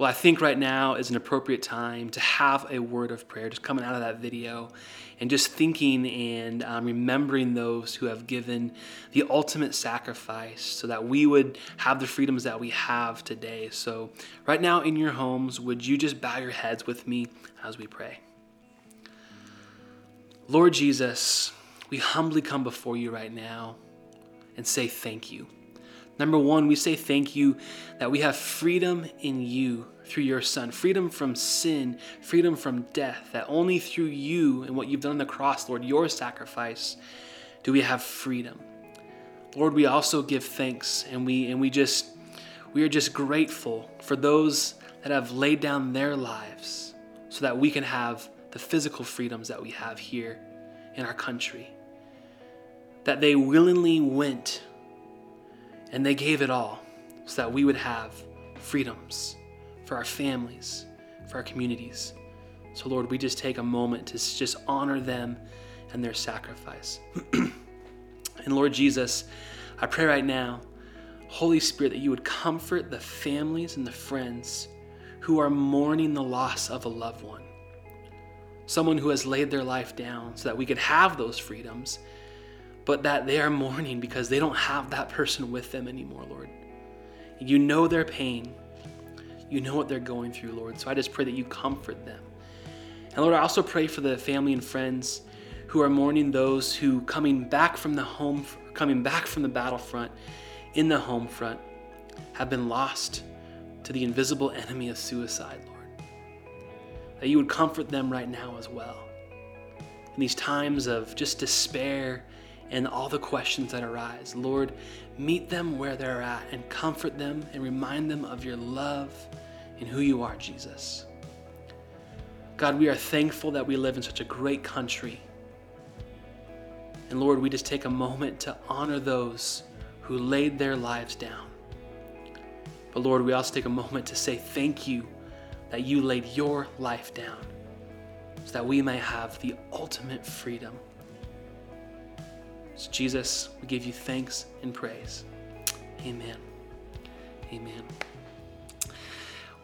Well, I think right now is an appropriate time to have a word of prayer, just coming out of that video and just thinking and um, remembering those who have given the ultimate sacrifice so that we would have the freedoms that we have today. So, right now in your homes, would you just bow your heads with me as we pray? Lord Jesus, we humbly come before you right now and say thank you. Number one, we say thank you that we have freedom in you through your Son, freedom from sin, freedom from death, that only through you and what you've done on the cross, Lord, your sacrifice, do we have freedom. Lord, we also give thanks and we and we just we are just grateful for those that have laid down their lives so that we can have the physical freedoms that we have here in our country. That they willingly went and they gave it all so that we would have freedoms for our families, for our communities. So, Lord, we just take a moment to just honor them and their sacrifice. and Lord Jesus, I pray right now, Holy Spirit, that you would comfort the families and the friends who are mourning the loss of a loved one. Someone who has laid their life down so that we could have those freedoms but that they are mourning because they don't have that person with them anymore, Lord. You know their pain. You know what they're going through, Lord. So I just pray that you comfort them. And Lord, I also pray for the family and friends who are mourning those who coming back from the home coming back from the battlefront in the home front have been lost to the invisible enemy of suicide, Lord. That you would comfort them right now as well. In these times of just despair and all the questions that arise. Lord, meet them where they're at and comfort them and remind them of your love and who you are, Jesus. God, we are thankful that we live in such a great country. And Lord, we just take a moment to honor those who laid their lives down. But Lord, we also take a moment to say thank you that you laid your life down so that we may have the ultimate freedom so, Jesus, we give you thanks and praise. Amen. Amen.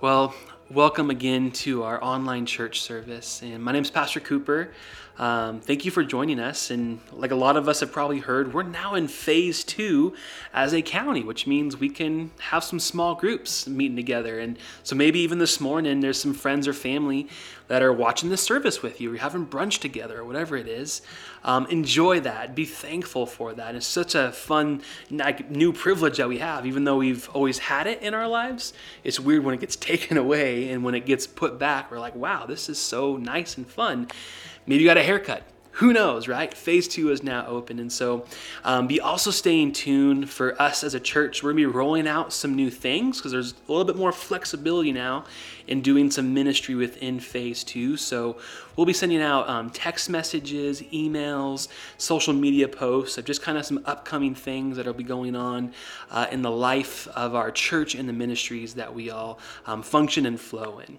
Well, welcome again to our online church service. And my name is Pastor Cooper. Um, thank you for joining us. And like a lot of us have probably heard, we're now in phase two as a county, which means we can have some small groups meeting together. And so maybe even this morning, there's some friends or family that are watching this service with you, or having brunch together, or whatever it is. Um, enjoy that. Be thankful for that. It's such a fun, like, new privilege that we have, even though we've always had it in our lives. It's weird when it gets taken away, and when it gets put back, we're like, wow, this is so nice and fun. Maybe you got a haircut who knows, right? Phase two is now open. And so um, be also staying tuned for us as a church. We're going to be rolling out some new things because there's a little bit more flexibility now in doing some ministry within phase two. So we'll be sending out um, text messages, emails, social media posts of just kind of some upcoming things that will be going on uh, in the life of our church and the ministries that we all um, function and flow in.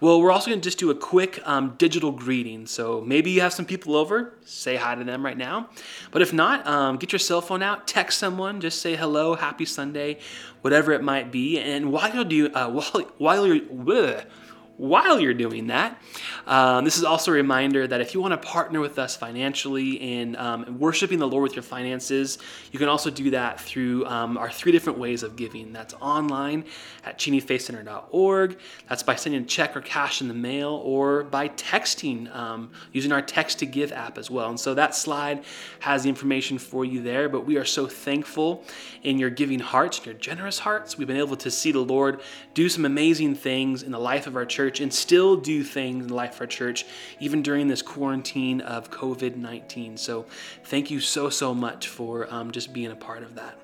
Well, we're also going to just do a quick um, digital greeting. So maybe you have some people over, say hi to them right now. But if not, um, get your cell phone out, text someone, just say hello, happy Sunday, whatever it might be. And while you're do, uh, while while you're bleh, while you're doing that. Um, this is also a reminder that if you want to partner with us financially in um, worshiping the Lord with your finances, you can also do that through um, our three different ways of giving. That's online at cheneyfaithcenter.org. That's by sending a check or cash in the mail or by texting um, using our text to give app as well. And so that slide has the information for you there. But we are so thankful in your giving hearts your generous hearts. We've been able to see the Lord do some amazing things in the life of our church church and still do things in the life of our church, even during this quarantine of COVID 19. So, thank you so, so much for um, just being a part of that.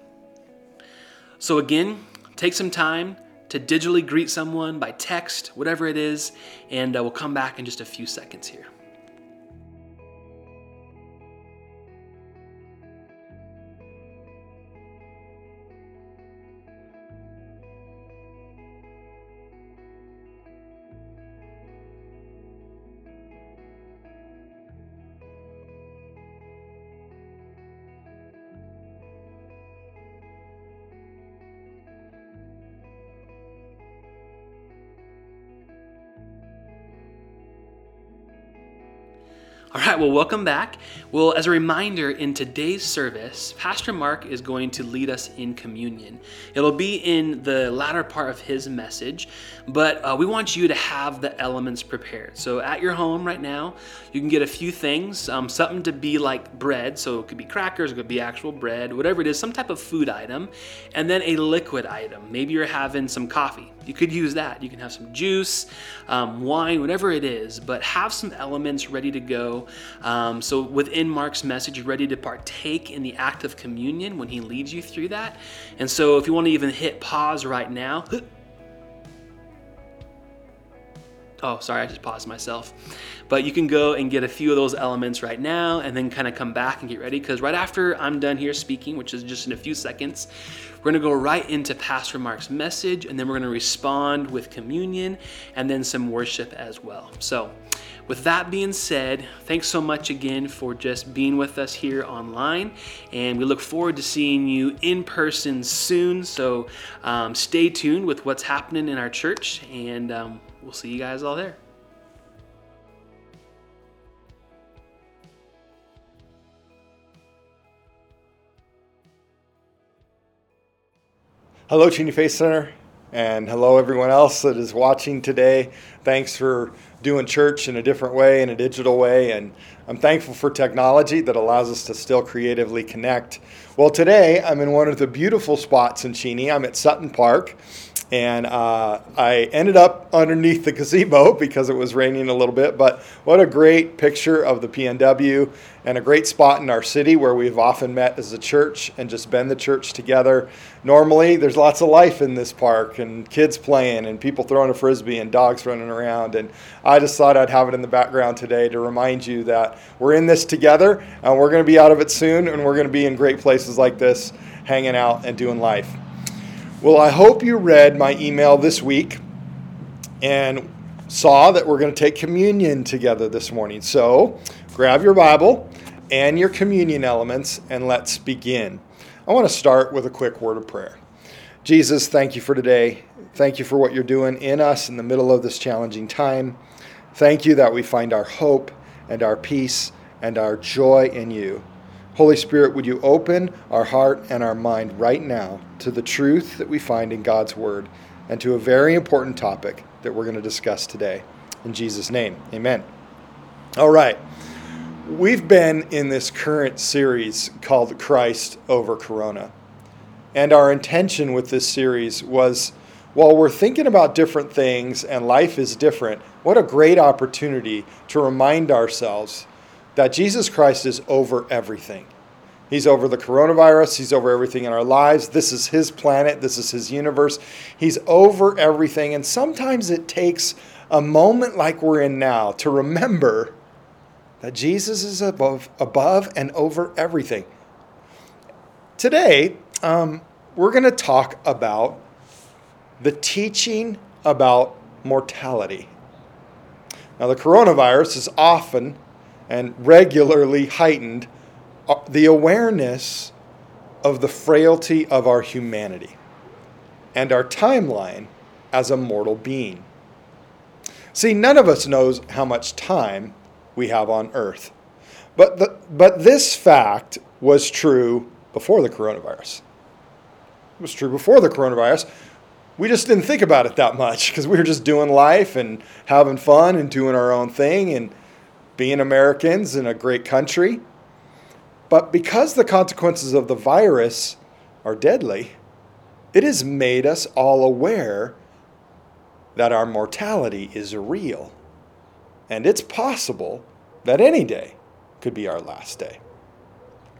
So, again, take some time to digitally greet someone by text, whatever it is, and uh, we'll come back in just a few seconds here. All right, well, welcome back. Well, as a reminder, in today's service, Pastor Mark is going to lead us in communion. It'll be in the latter part of his message, but uh, we want you to have the elements prepared. So, at your home right now, you can get a few things um, something to be like bread, so it could be crackers, it could be actual bread, whatever it is, some type of food item, and then a liquid item. Maybe you're having some coffee. You could use that. You can have some juice, um, wine, whatever it is, but have some elements ready to go. Um, so within Mark's message, you're ready to partake in the act of communion when he leads you through that. And so if you want to even hit pause right now, Oh, sorry, I just paused myself. But you can go and get a few of those elements right now and then kind of come back and get ready because right after I'm done here speaking, which is just in a few seconds, we're going to go right into Pastor Mark's message and then we're going to respond with communion and then some worship as well. So, with that being said, thanks so much again for just being with us here online. And we look forward to seeing you in person soon. So um, stay tuned with what's happening in our church. And um, we'll see you guys all there. Hello, Cheney Faith Center, and hello, everyone else that is watching today. Thanks for doing church in a different way, in a digital way, and I'm thankful for technology that allows us to still creatively connect. Well, today I'm in one of the beautiful spots in Cheney. I'm at Sutton Park, and uh, I ended up underneath the gazebo because it was raining a little bit. But what a great picture of the PNW and a great spot in our city where we've often met as a church and just been the church together. Normally, there's lots of life in this park and kids playing and people throwing a frisbee and dogs running around. And I just thought I'd have it in the background today to remind you that we're in this together and we're going to be out of it soon and we're going to be in great places like this hanging out and doing life. Well, I hope you read my email this week and saw that we're going to take communion together this morning. So grab your Bible and your communion elements and let's begin. I want to start with a quick word of prayer. Jesus, thank you for today. Thank you for what you're doing in us in the middle of this challenging time. Thank you that we find our hope and our peace and our joy in you. Holy Spirit, would you open our heart and our mind right now to the truth that we find in God's Word and to a very important topic that we're going to discuss today. In Jesus' name, amen. All right. We've been in this current series called Christ over Corona. And our intention with this series was while we're thinking about different things and life is different, what a great opportunity to remind ourselves that Jesus Christ is over everything. He's over the coronavirus. He's over everything in our lives. This is His planet. This is His universe. He's over everything. And sometimes it takes a moment like we're in now to remember that Jesus is above, above and over everything. Today, um, we're going to talk about the teaching about mortality. Now, the coronavirus is often and regularly heightened uh, the awareness of the frailty of our humanity and our timeline as a mortal being. See, none of us knows how much time we have on earth. But, the, but this fact was true before the coronavirus. It was true before the coronavirus. We just didn't think about it that much because we were just doing life and having fun and doing our own thing. And being Americans in a great country. But because the consequences of the virus are deadly, it has made us all aware that our mortality is real. And it's possible that any day could be our last day.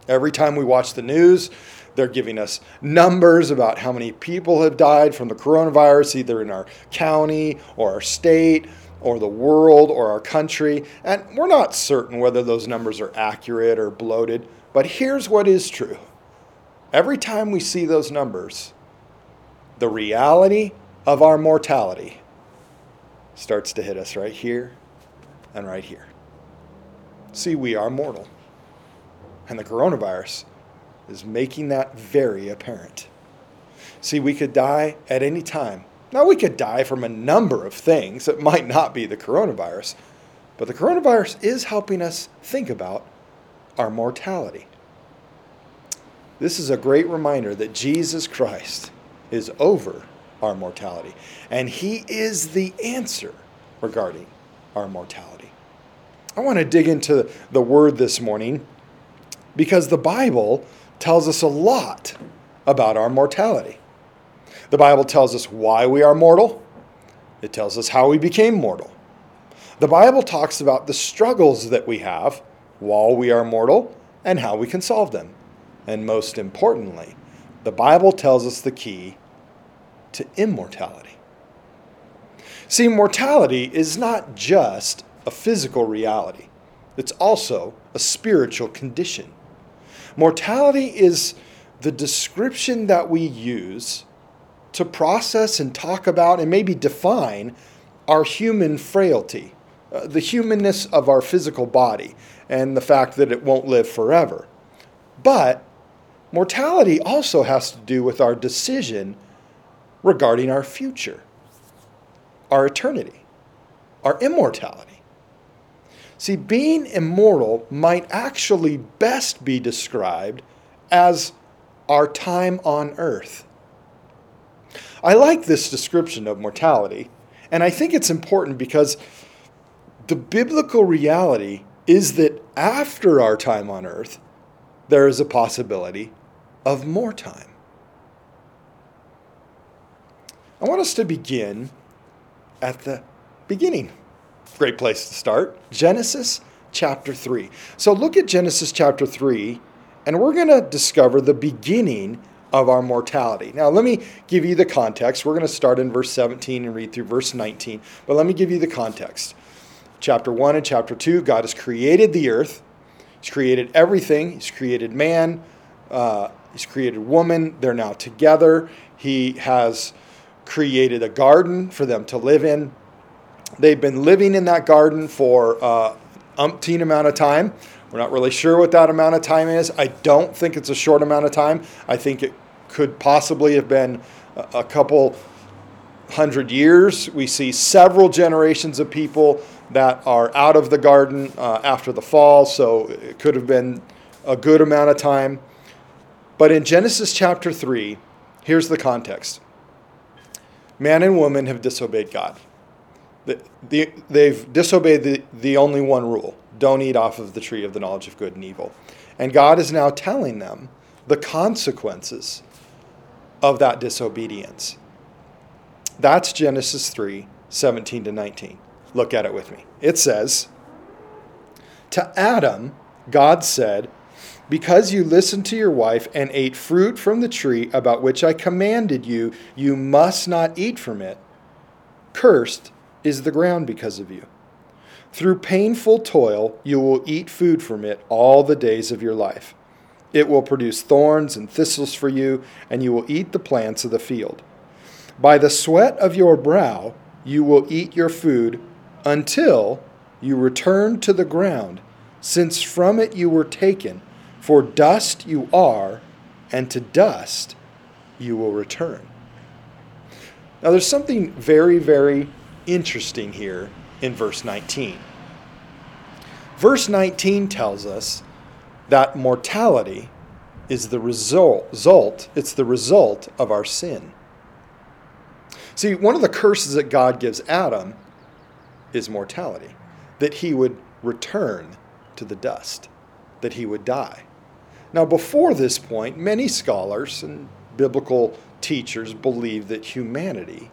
Every time we watch the news, they're giving us numbers about how many people have died from the coronavirus, either in our county or our state or the world or our country. And we're not certain whether those numbers are accurate or bloated, but here's what is true. Every time we see those numbers, the reality of our mortality starts to hit us right here and right here. See, we are mortal. And the coronavirus is making that very apparent. See, we could die at any time now, we could die from a number of things. that might not be the coronavirus, But the coronavirus is helping us think about our mortality. This is a great reminder that Jesus Christ is over our mortality, and He is the answer regarding our mortality. I want to dig into the Word this morning because the Bible tells us a lot about our mortality. The Bible tells us why we are mortal, it tells us how we became mortal. The Bible talks about the struggles that we have while we are mortal and how we can solve them. And most importantly, the Bible tells us the key to immortality. See, mortality is not just a physical reality, it's also a spiritual condition. Mortality is the description that we use to process and talk about and maybe define our human frailty, uh, the humanness of our physical body, and the fact that it won't live forever. But mortality also has to do with our decision regarding our future, our eternity, our immortality. See, being immortal might actually best be described as our time on earth. I like this description of mortality, and I think it's important because the biblical reality is that after our time on earth, there is a possibility of more time. I want us to begin at the beginning. Great place to start. Genesis chapter 3. So look at Genesis chapter 3, and we're going to discover the beginning of our mortality. Now, let me give you the context. We're going to start in verse 17 and read through verse 19, but let me give you the context. Chapter 1 and chapter 2, God has created the earth, He's created everything, He's created man, uh, He's created woman. They're now together. He has created a garden for them to live in. They've been living in that garden for uh, umpteen amount of time. We're not really sure what that amount of time is. I don't think it's a short amount of time. I think it could possibly have been a couple hundred years. We see several generations of people that are out of the garden uh, after the fall, so it could have been a good amount of time. But in Genesis chapter 3, here's the context man and woman have disobeyed God. They've disobeyed the, the only one rule don't eat off of the tree of the knowledge of good and evil. And God is now telling them the consequences of that disobedience. That's Genesis 3 17 to 19. Look at it with me. It says, To Adam, God said, Because you listened to your wife and ate fruit from the tree about which I commanded you, you must not eat from it. Cursed is the ground because of you. Through painful toil, you will eat food from it all the days of your life. It will produce thorns and thistles for you, and you will eat the plants of the field. By the sweat of your brow, you will eat your food until you return to the ground, since from it you were taken. For dust you are, and to dust you will return. Now, there's something very, very interesting here in verse 19. Verse 19 tells us that mortality is the result, it's the result of our sin. See, one of the curses that God gives Adam is mortality, that he would return to the dust, that he would die. Now, before this point, many scholars and biblical teachers believed that humanity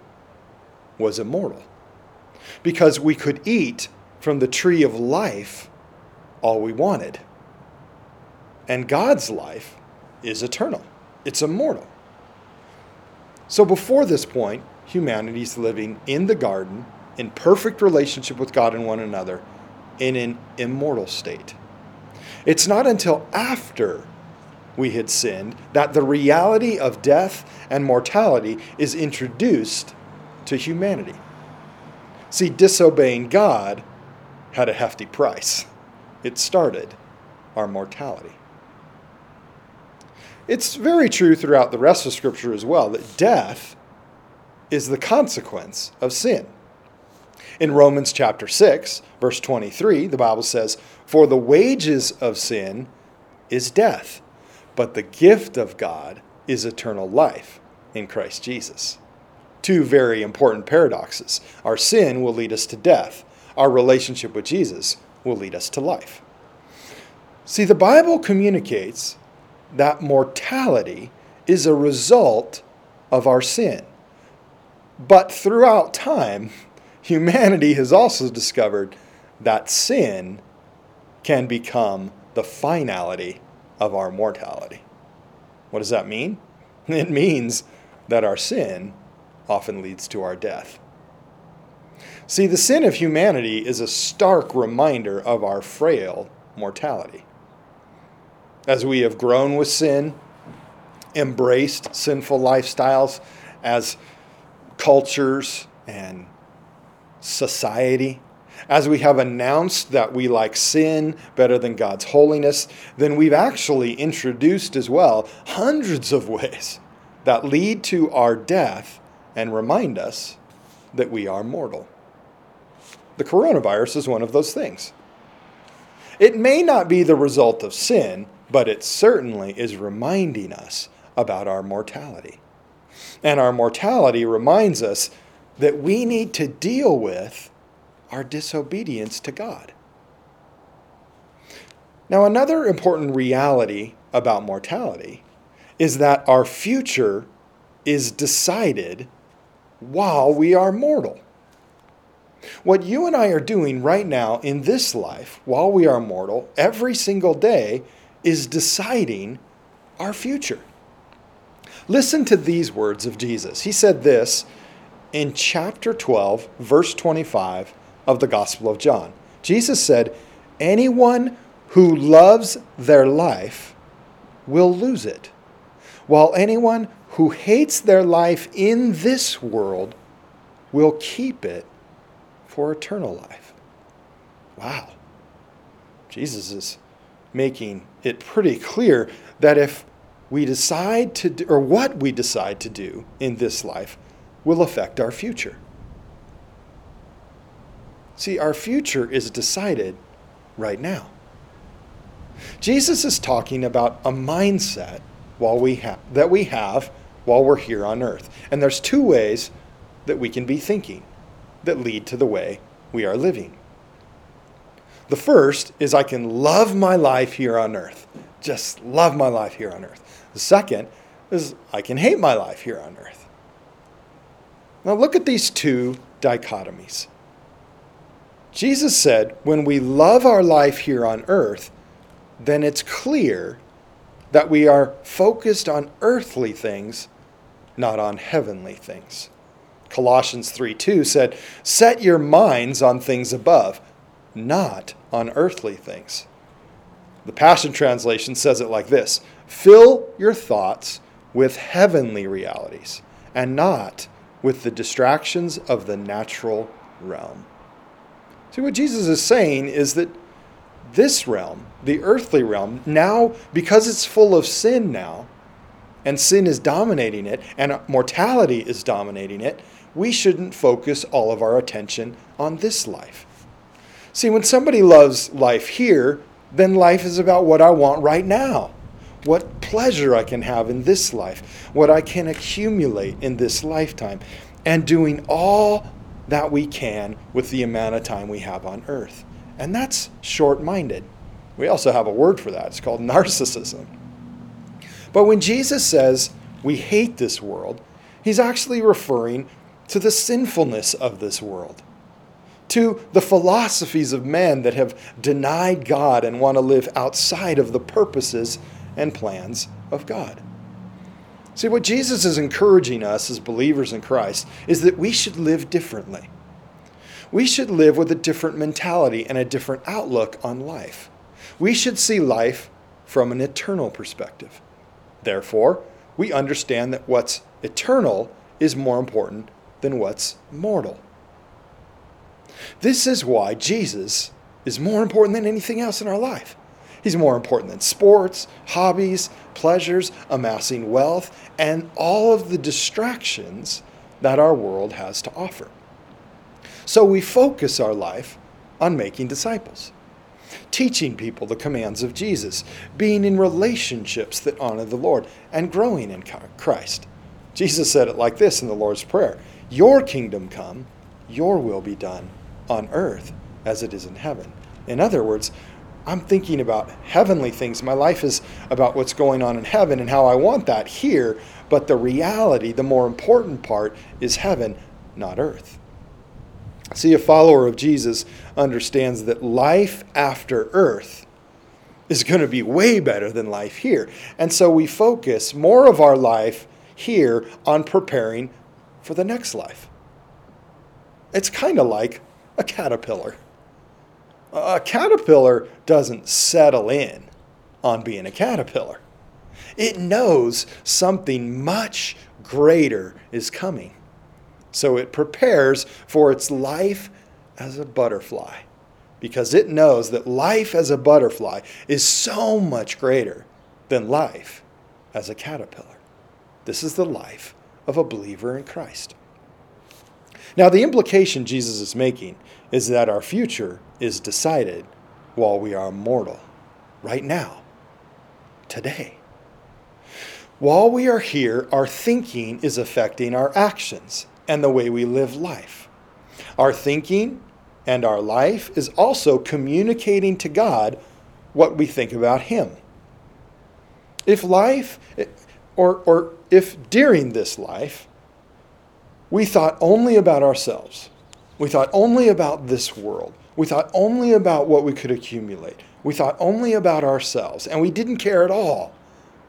was immortal because we could eat from the tree of life all we wanted. And God's life is eternal, it's immortal. So before this point, humanity's living in the garden in perfect relationship with God and one another in an immortal state. It's not until after we had sinned that the reality of death and mortality is introduced to humanity. See, disobeying God had a hefty price. It started our mortality. It's very true throughout the rest of Scripture as well that death is the consequence of sin. In Romans chapter 6, verse 23, the Bible says, For the wages of sin is death, but the gift of God is eternal life in Christ Jesus. Two very important paradoxes. Our sin will lead us to death, our relationship with Jesus will lead us to life. See, the Bible communicates that mortality is a result of our sin. But throughout time, humanity has also discovered that sin can become the finality of our mortality. What does that mean? It means that our sin often leads to our death. See, the sin of humanity is a stark reminder of our frail mortality. As we have grown with sin, embraced sinful lifestyles as cultures and society, as we have announced that we like sin better than God's holiness, then we've actually introduced as well hundreds of ways that lead to our death and remind us that we are mortal. The coronavirus is one of those things. It may not be the result of sin, but it certainly is reminding us about our mortality. And our mortality reminds us that we need to deal with our disobedience to God. Now, another important reality about mortality is that our future is decided while we are mortal. What you and I are doing right now in this life, while we are mortal, every single day, is deciding our future. Listen to these words of Jesus. He said this in chapter 12, verse 25 of the Gospel of John. Jesus said, Anyone who loves their life will lose it, while anyone who hates their life in this world will keep it for eternal life. Wow. Jesus is making it pretty clear that if we decide to do, or what we decide to do in this life will affect our future. See, our future is decided right now. Jesus is talking about a mindset while we ha- that we have while we're here on earth. And there's two ways that we can be thinking that lead to the way we are living. The first is I can love my life here on earth. Just love my life here on earth. The second is I can hate my life here on earth. Now look at these two dichotomies. Jesus said, when we love our life here on earth, then it's clear that we are focused on earthly things, not on heavenly things. Colossians 3 2 said, Set your minds on things above, not on earthly things. The Passion Translation says it like this Fill your thoughts with heavenly realities and not with the distractions of the natural realm. See, what Jesus is saying is that this realm, the earthly realm, now, because it's full of sin now, and sin is dominating it, and mortality is dominating it, we shouldn't focus all of our attention on this life. See, when somebody loves life here, then life is about what I want right now, what pleasure I can have in this life, what I can accumulate in this lifetime, and doing all that we can with the amount of time we have on earth. And that's short minded. We also have a word for that. It's called narcissism. But when Jesus says we hate this world, he's actually referring to the sinfulness of this world, to the philosophies of men that have denied God and want to live outside of the purposes and plans of God. See, what Jesus is encouraging us as believers in Christ is that we should live differently. We should live with a different mentality and a different outlook on life. We should see life from an eternal perspective. Therefore, we understand that what's eternal is more important than what's mortal. This is why Jesus is more important than anything else in our life. He's more important than sports, hobbies, pleasures, amassing wealth, and all of the distractions that our world has to offer. So we focus our life on making disciples, teaching people the commands of Jesus, being in relationships that honor the Lord, and growing in Christ. Jesus said it like this in the Lord's Prayer Your kingdom come, your will be done on earth as it is in heaven. In other words, I'm thinking about heavenly things. My life is about what's going on in heaven and how I want that here. But the reality, the more important part, is heaven, not earth. See, a follower of Jesus understands that life after earth is going to be way better than life here. And so we focus more of our life here on preparing for the next life. It's kind of like a caterpillar. A caterpillar doesn't settle in on being a caterpillar. It knows something much greater is coming. So it prepares for its life as a butterfly because it knows that life as a butterfly is so much greater than life as a caterpillar. This is the life of a believer in Christ. Now, the implication Jesus is making is that our future is decided while we are mortal, right now, today. While we are here, our thinking is affecting our actions and the way we live life. Our thinking and our life is also communicating to God what we think about Him. If life, or, or if during this life, we thought only about ourselves, we thought only about this world, we thought only about what we could accumulate, we thought only about ourselves, and we didn't care at all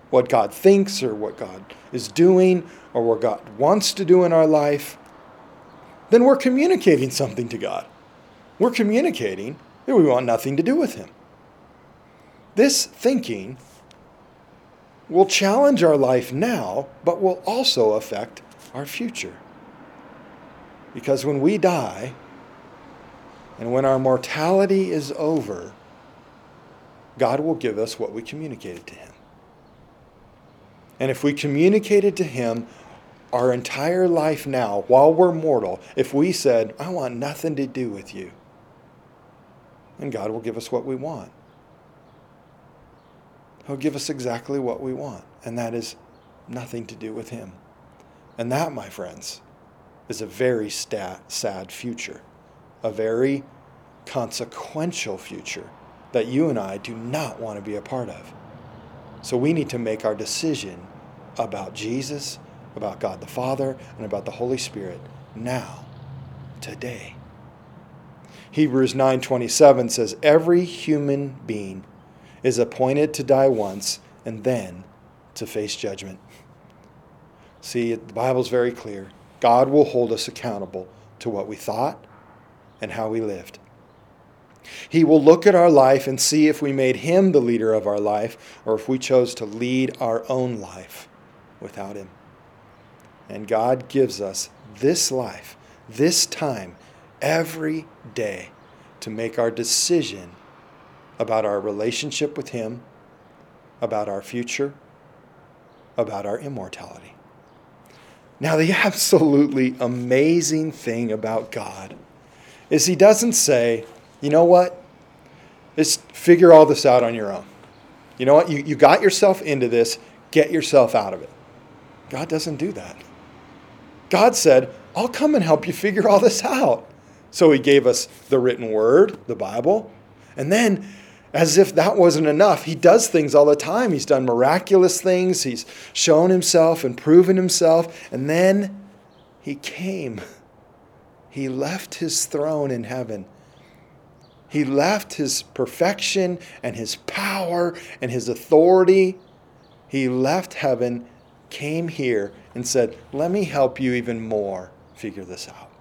what God thinks or what God is doing or what God wants to do in our life, then we're communicating something to God. We're communicating that we want nothing to do with Him. This thinking will challenge our life now, but will also affect our future. Because when we die, and when our mortality is over, God will give us what we communicated to Him. And if we communicated to Him our entire life now, while we're mortal, if we said, I want nothing to do with you, then God will give us what we want. He'll give us exactly what we want, and that is nothing to do with Him. And that, my friends, is a very stat, sad future, a very consequential future that you and I do not want to be a part of. So we need to make our decision about Jesus, about God the Father, and about the Holy Spirit now, today. Hebrews 9:27 says every human being is appointed to die once and then to face judgment. See, the Bible's very clear. God will hold us accountable to what we thought and how we lived. He will look at our life and see if we made him the leader of our life or if we chose to lead our own life without Him. And God gives us this life, this time, every day to make our decision about our relationship with Him, about our future, about our immortality. Now, the absolutely amazing thing about God is He doesn't say, you know what, just figure all this out on your own. You know what, you, you got yourself into this, get yourself out of it. God doesn't do that. God said, I'll come and help you figure all this out. So he gave us the written word, the Bible. And then, as if that wasn't enough, he does things all the time. He's done miraculous things, he's shown himself and proven himself. And then he came. He left his throne in heaven. He left his perfection and his power and his authority. He left heaven came here and said, Let me help you even more figure this out.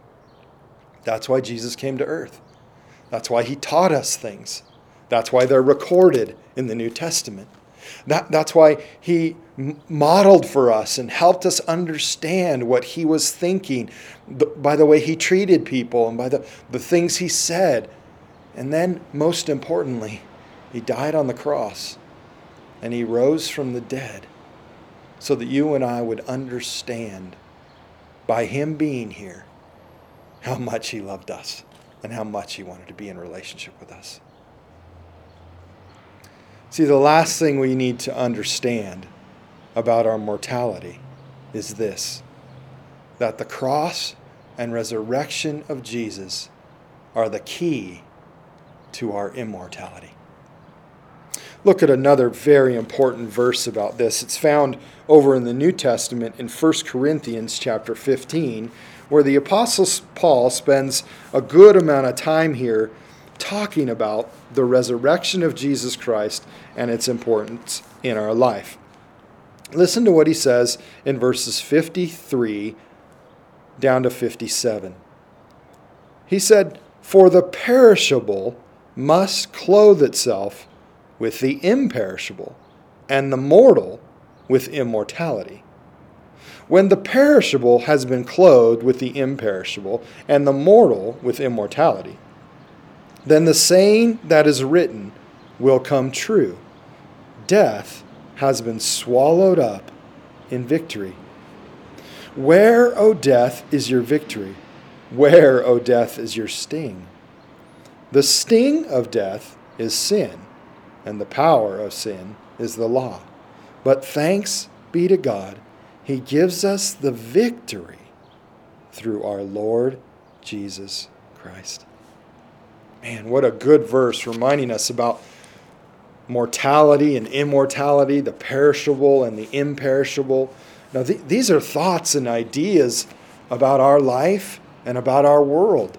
That's why Jesus came to earth. That's why he taught us things. That's why they're recorded in the New Testament. That, that's why he modeled for us and helped us understand what he was thinking by the way he treated people and by the, the things he said. And then, most importantly, he died on the cross and he rose from the dead so that you and I would understand by Him being here how much He loved us and how much He wanted to be in relationship with us. See, the last thing we need to understand about our mortality is this that the cross and resurrection of Jesus are the key to our immortality. Look at another very important verse about this. It's found over in the New Testament in 1 Corinthians chapter 15, where the apostle Paul spends a good amount of time here talking about the resurrection of Jesus Christ and its importance in our life. Listen to what he says in verses 53 down to 57. He said, For the perishable must clothe itself with the imperishable, and the mortal with immortality. When the perishable has been clothed with the imperishable, and the mortal with immortality, then the saying that is written will come true Death has been swallowed up in victory. Where, O death, is your victory? Where, O death, is your sting? The sting of death is sin, and the power of sin is the law. But thanks be to God, He gives us the victory through our Lord Jesus Christ. Man, what a good verse reminding us about mortality and immortality, the perishable and the imperishable. Now, th- these are thoughts and ideas about our life and about our world.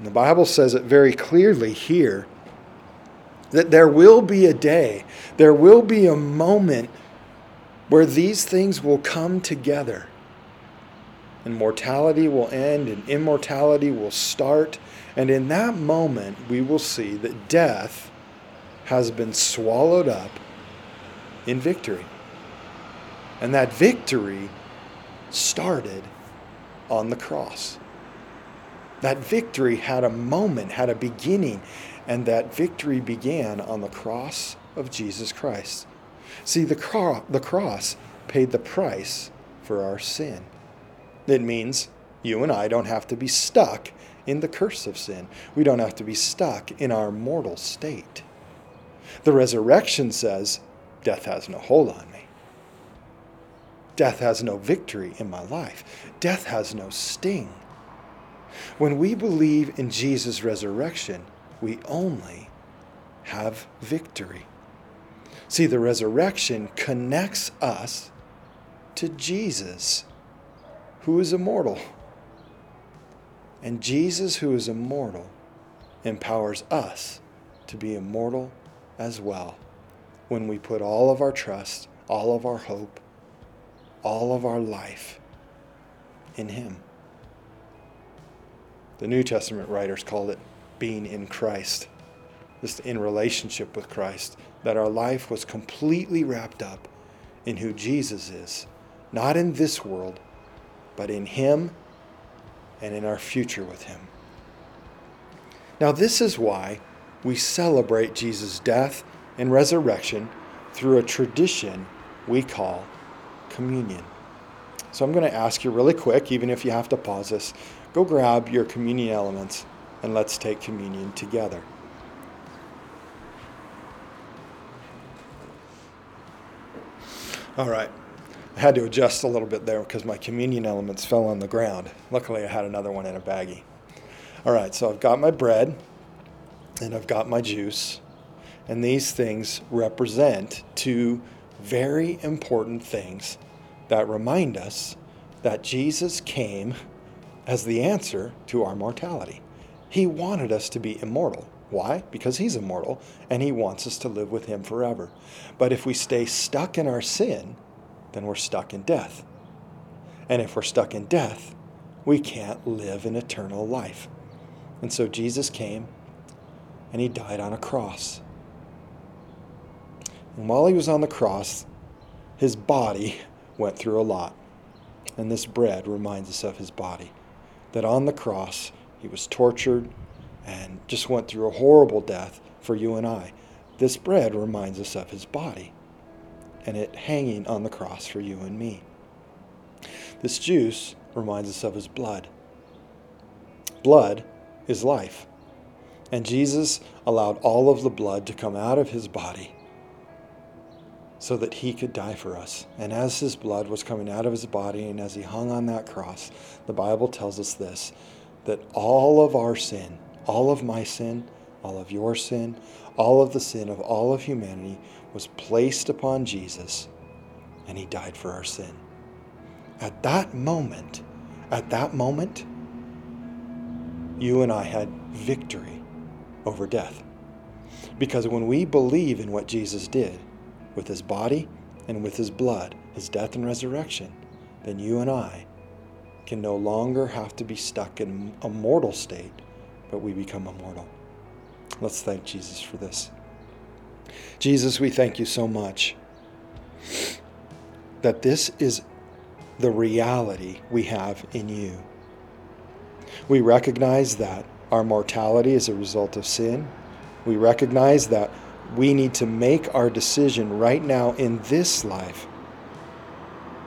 And the Bible says it very clearly here that there will be a day, there will be a moment where these things will come together. And mortality will end and immortality will start. And in that moment, we will see that death has been swallowed up in victory. And that victory started on the cross. That victory had a moment, had a beginning, and that victory began on the cross of Jesus Christ. See, the, cro- the cross paid the price for our sin. It means you and I don't have to be stuck in the curse of sin. We don't have to be stuck in our mortal state. The resurrection says, Death has no hold on me. Death has no victory in my life. Death has no sting. When we believe in Jesus' resurrection, we only have victory. See, the resurrection connects us to Jesus, who is immortal. And Jesus, who is immortal, empowers us to be immortal as well when we put all of our trust, all of our hope, all of our life in Him. The New Testament writers called it being in Christ, just in relationship with Christ, that our life was completely wrapped up in who Jesus is, not in this world, but in Him and in our future with Him. Now, this is why we celebrate Jesus' death and resurrection through a tradition we call communion. So I'm going to ask you really quick, even if you have to pause this, go grab your communion elements and let's take communion together. All right. I had to adjust a little bit there because my communion elements fell on the ground. Luckily, I had another one in a baggie. All right, so I've got my bread and I've got my juice. And these things represent two very important things that remind us that Jesus came as the answer to our mortality. He wanted us to be immortal. Why? Because He's immortal and He wants us to live with Him forever. But if we stay stuck in our sin, then we're stuck in death. And if we're stuck in death, we can't live an eternal life. And so Jesus came and He died on a cross. And while He was on the cross, His body went through a lot. And this bread reminds us of His body. That on the cross, he was tortured and just went through a horrible death for you and I. This bread reminds us of his body and it hanging on the cross for you and me. This juice reminds us of his blood blood is life. And Jesus allowed all of the blood to come out of his body so that he could die for us. And as his blood was coming out of his body and as he hung on that cross, the Bible tells us this that all of our sin, all of my sin, all of your sin, all of the sin of all of humanity was placed upon Jesus, and he died for our sin. At that moment, at that moment, you and I had victory over death. Because when we believe in what Jesus did with his body and with his blood, his death and resurrection, then you and I can no longer have to be stuck in a mortal state, but we become immortal. Let's thank Jesus for this. Jesus, we thank you so much that this is the reality we have in you. We recognize that our mortality is a result of sin. We recognize that we need to make our decision right now in this life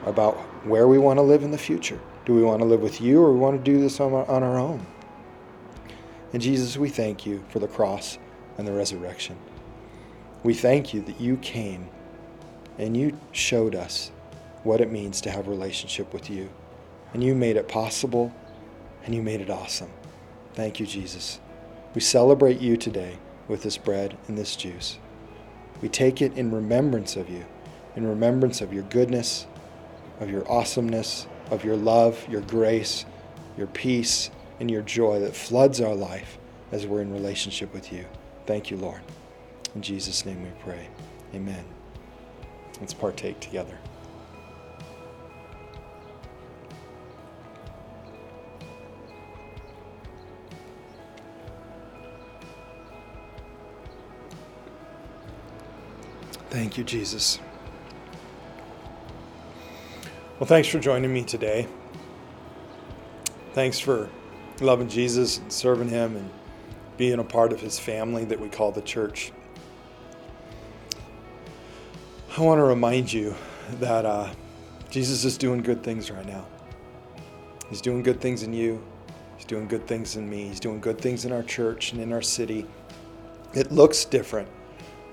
about where we want to live in the future. Do we want to live with you or we want to do this on our, on our own? And Jesus, we thank you for the cross and the resurrection. We thank you that you came and you showed us what it means to have a relationship with you. And you made it possible and you made it awesome. Thank you, Jesus. We celebrate you today with this bread and this juice. We take it in remembrance of you, in remembrance of your goodness, of your awesomeness, of your love, your grace, your peace, and your joy that floods our life as we're in relationship with you. Thank you, Lord. In Jesus' name we pray. Amen. Let's partake together. Thank you, Jesus. Well, thanks for joining me today. Thanks for loving Jesus and serving Him and being a part of His family that we call the church. I want to remind you that uh, Jesus is doing good things right now. He's doing good things in you, He's doing good things in me, He's doing good things in our church and in our city. It looks different,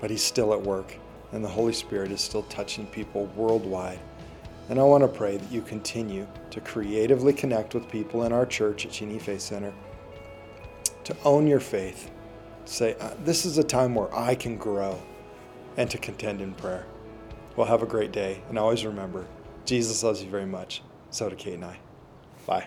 but He's still at work, and the Holy Spirit is still touching people worldwide. And I want to pray that you continue to creatively connect with people in our church at Cheney Faith Center, to own your faith, say, uh, This is a time where I can grow, and to contend in prayer. Well, have a great day, and always remember Jesus loves you very much. So do Kate and I. Bye.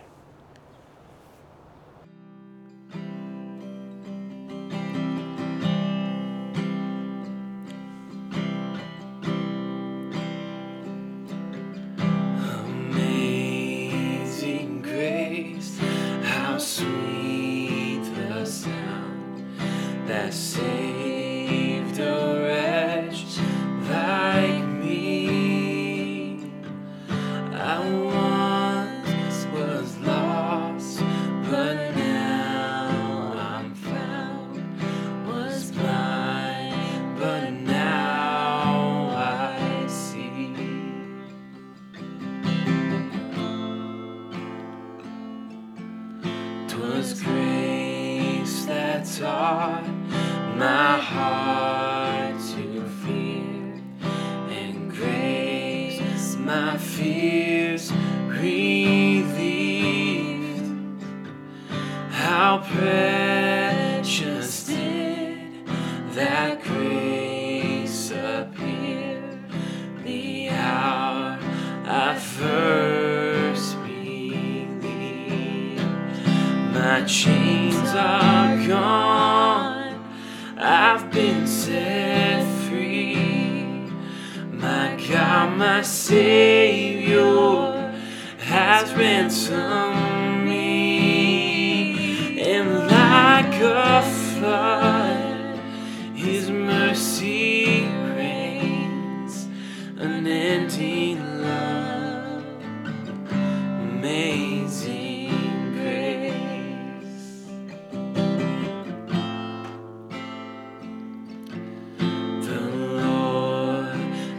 That saved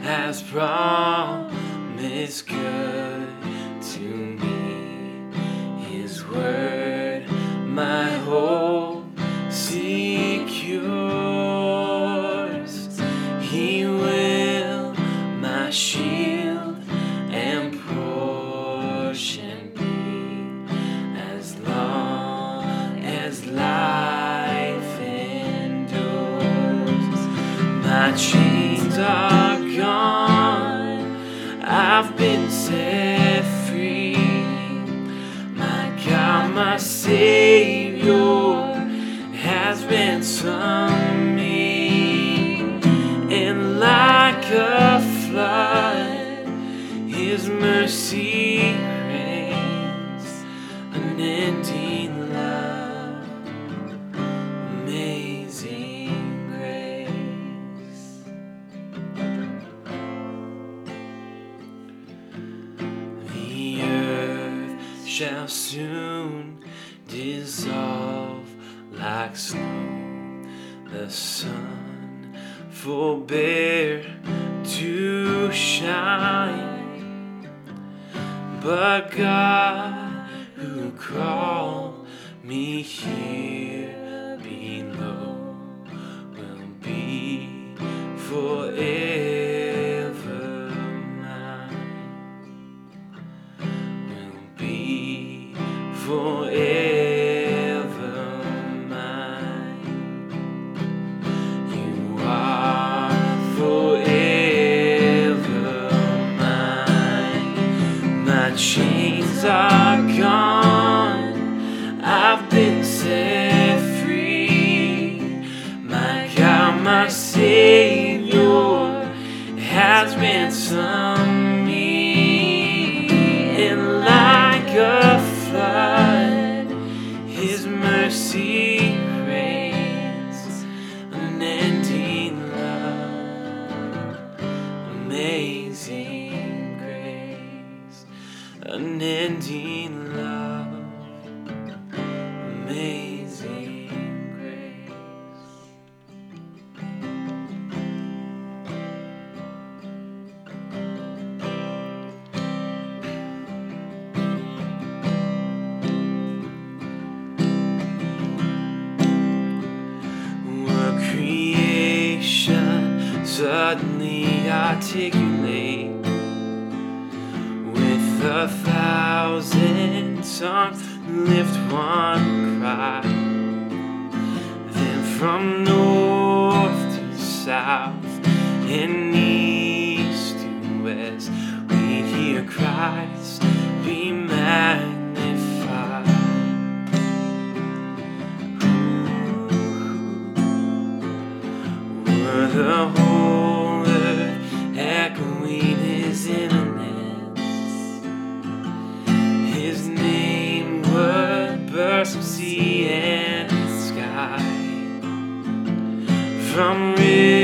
has promised good to me. His word, The whole earth echoing his innocence. His name would burst from sea and sky. From real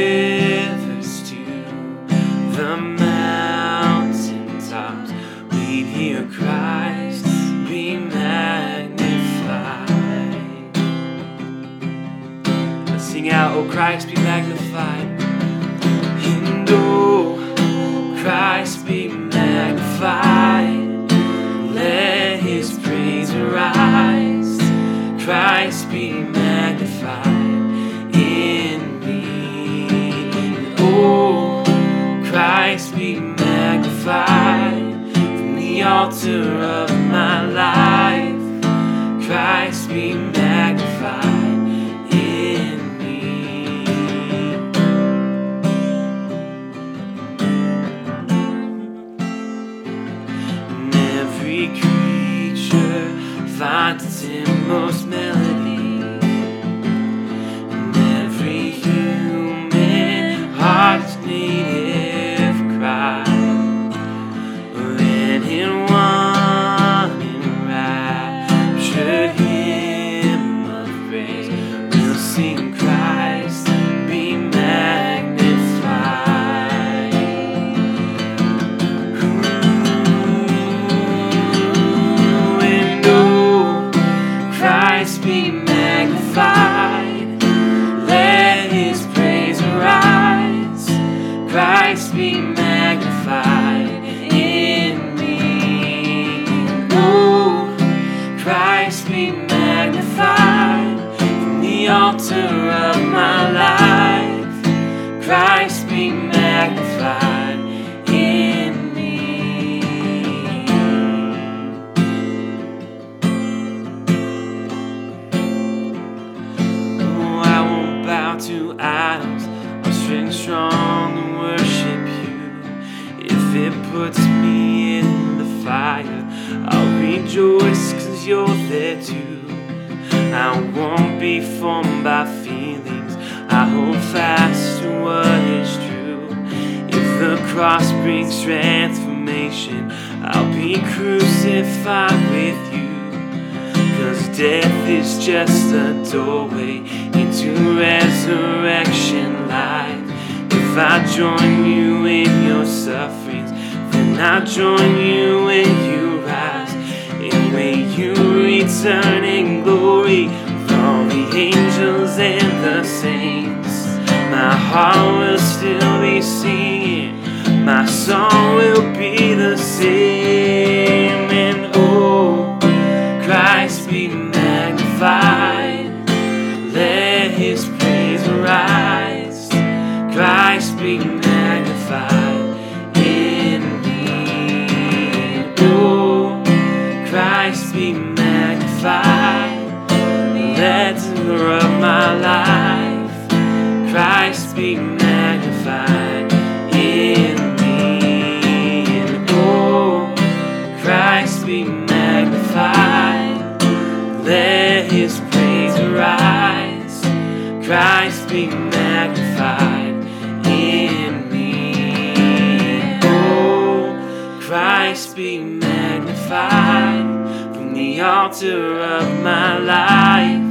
my life.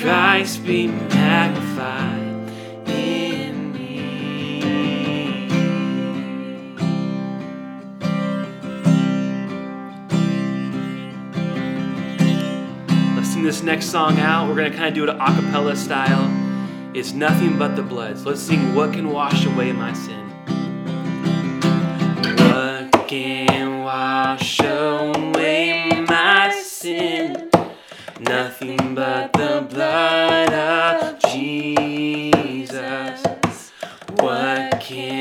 Christ be magnified in me. Let's sing this next song out. We're going to kind of do it a cappella style. It's nothing but the blood. So let's sing What Can Wash Away My Sin. What can wash away? nothing but the blood of Jesus. What can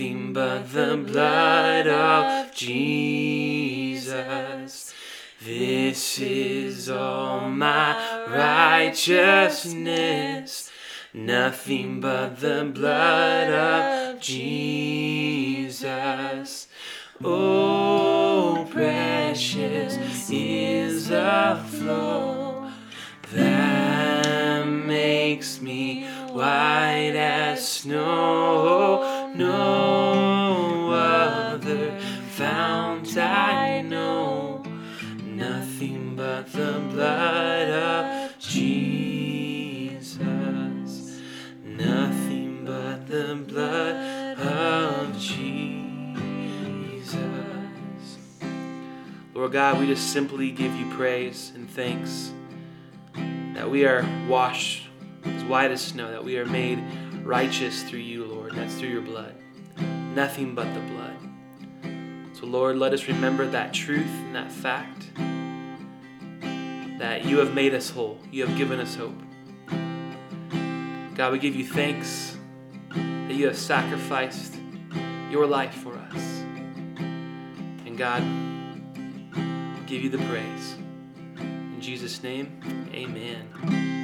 nothing but the blood of Jesus. This is all my righteousness, nothing but the blood of Jesus. Oh, precious is the flow that makes me white as snow. No. Lord God, we just simply give you praise and thanks that we are washed as white as snow, that we are made righteous through you, Lord. That's through your blood. Nothing but the blood. So, Lord, let us remember that truth and that fact that you have made us whole. You have given us hope. God, we give you thanks that you have sacrificed your life for us. And God, give you the praise. In Jesus' name, amen.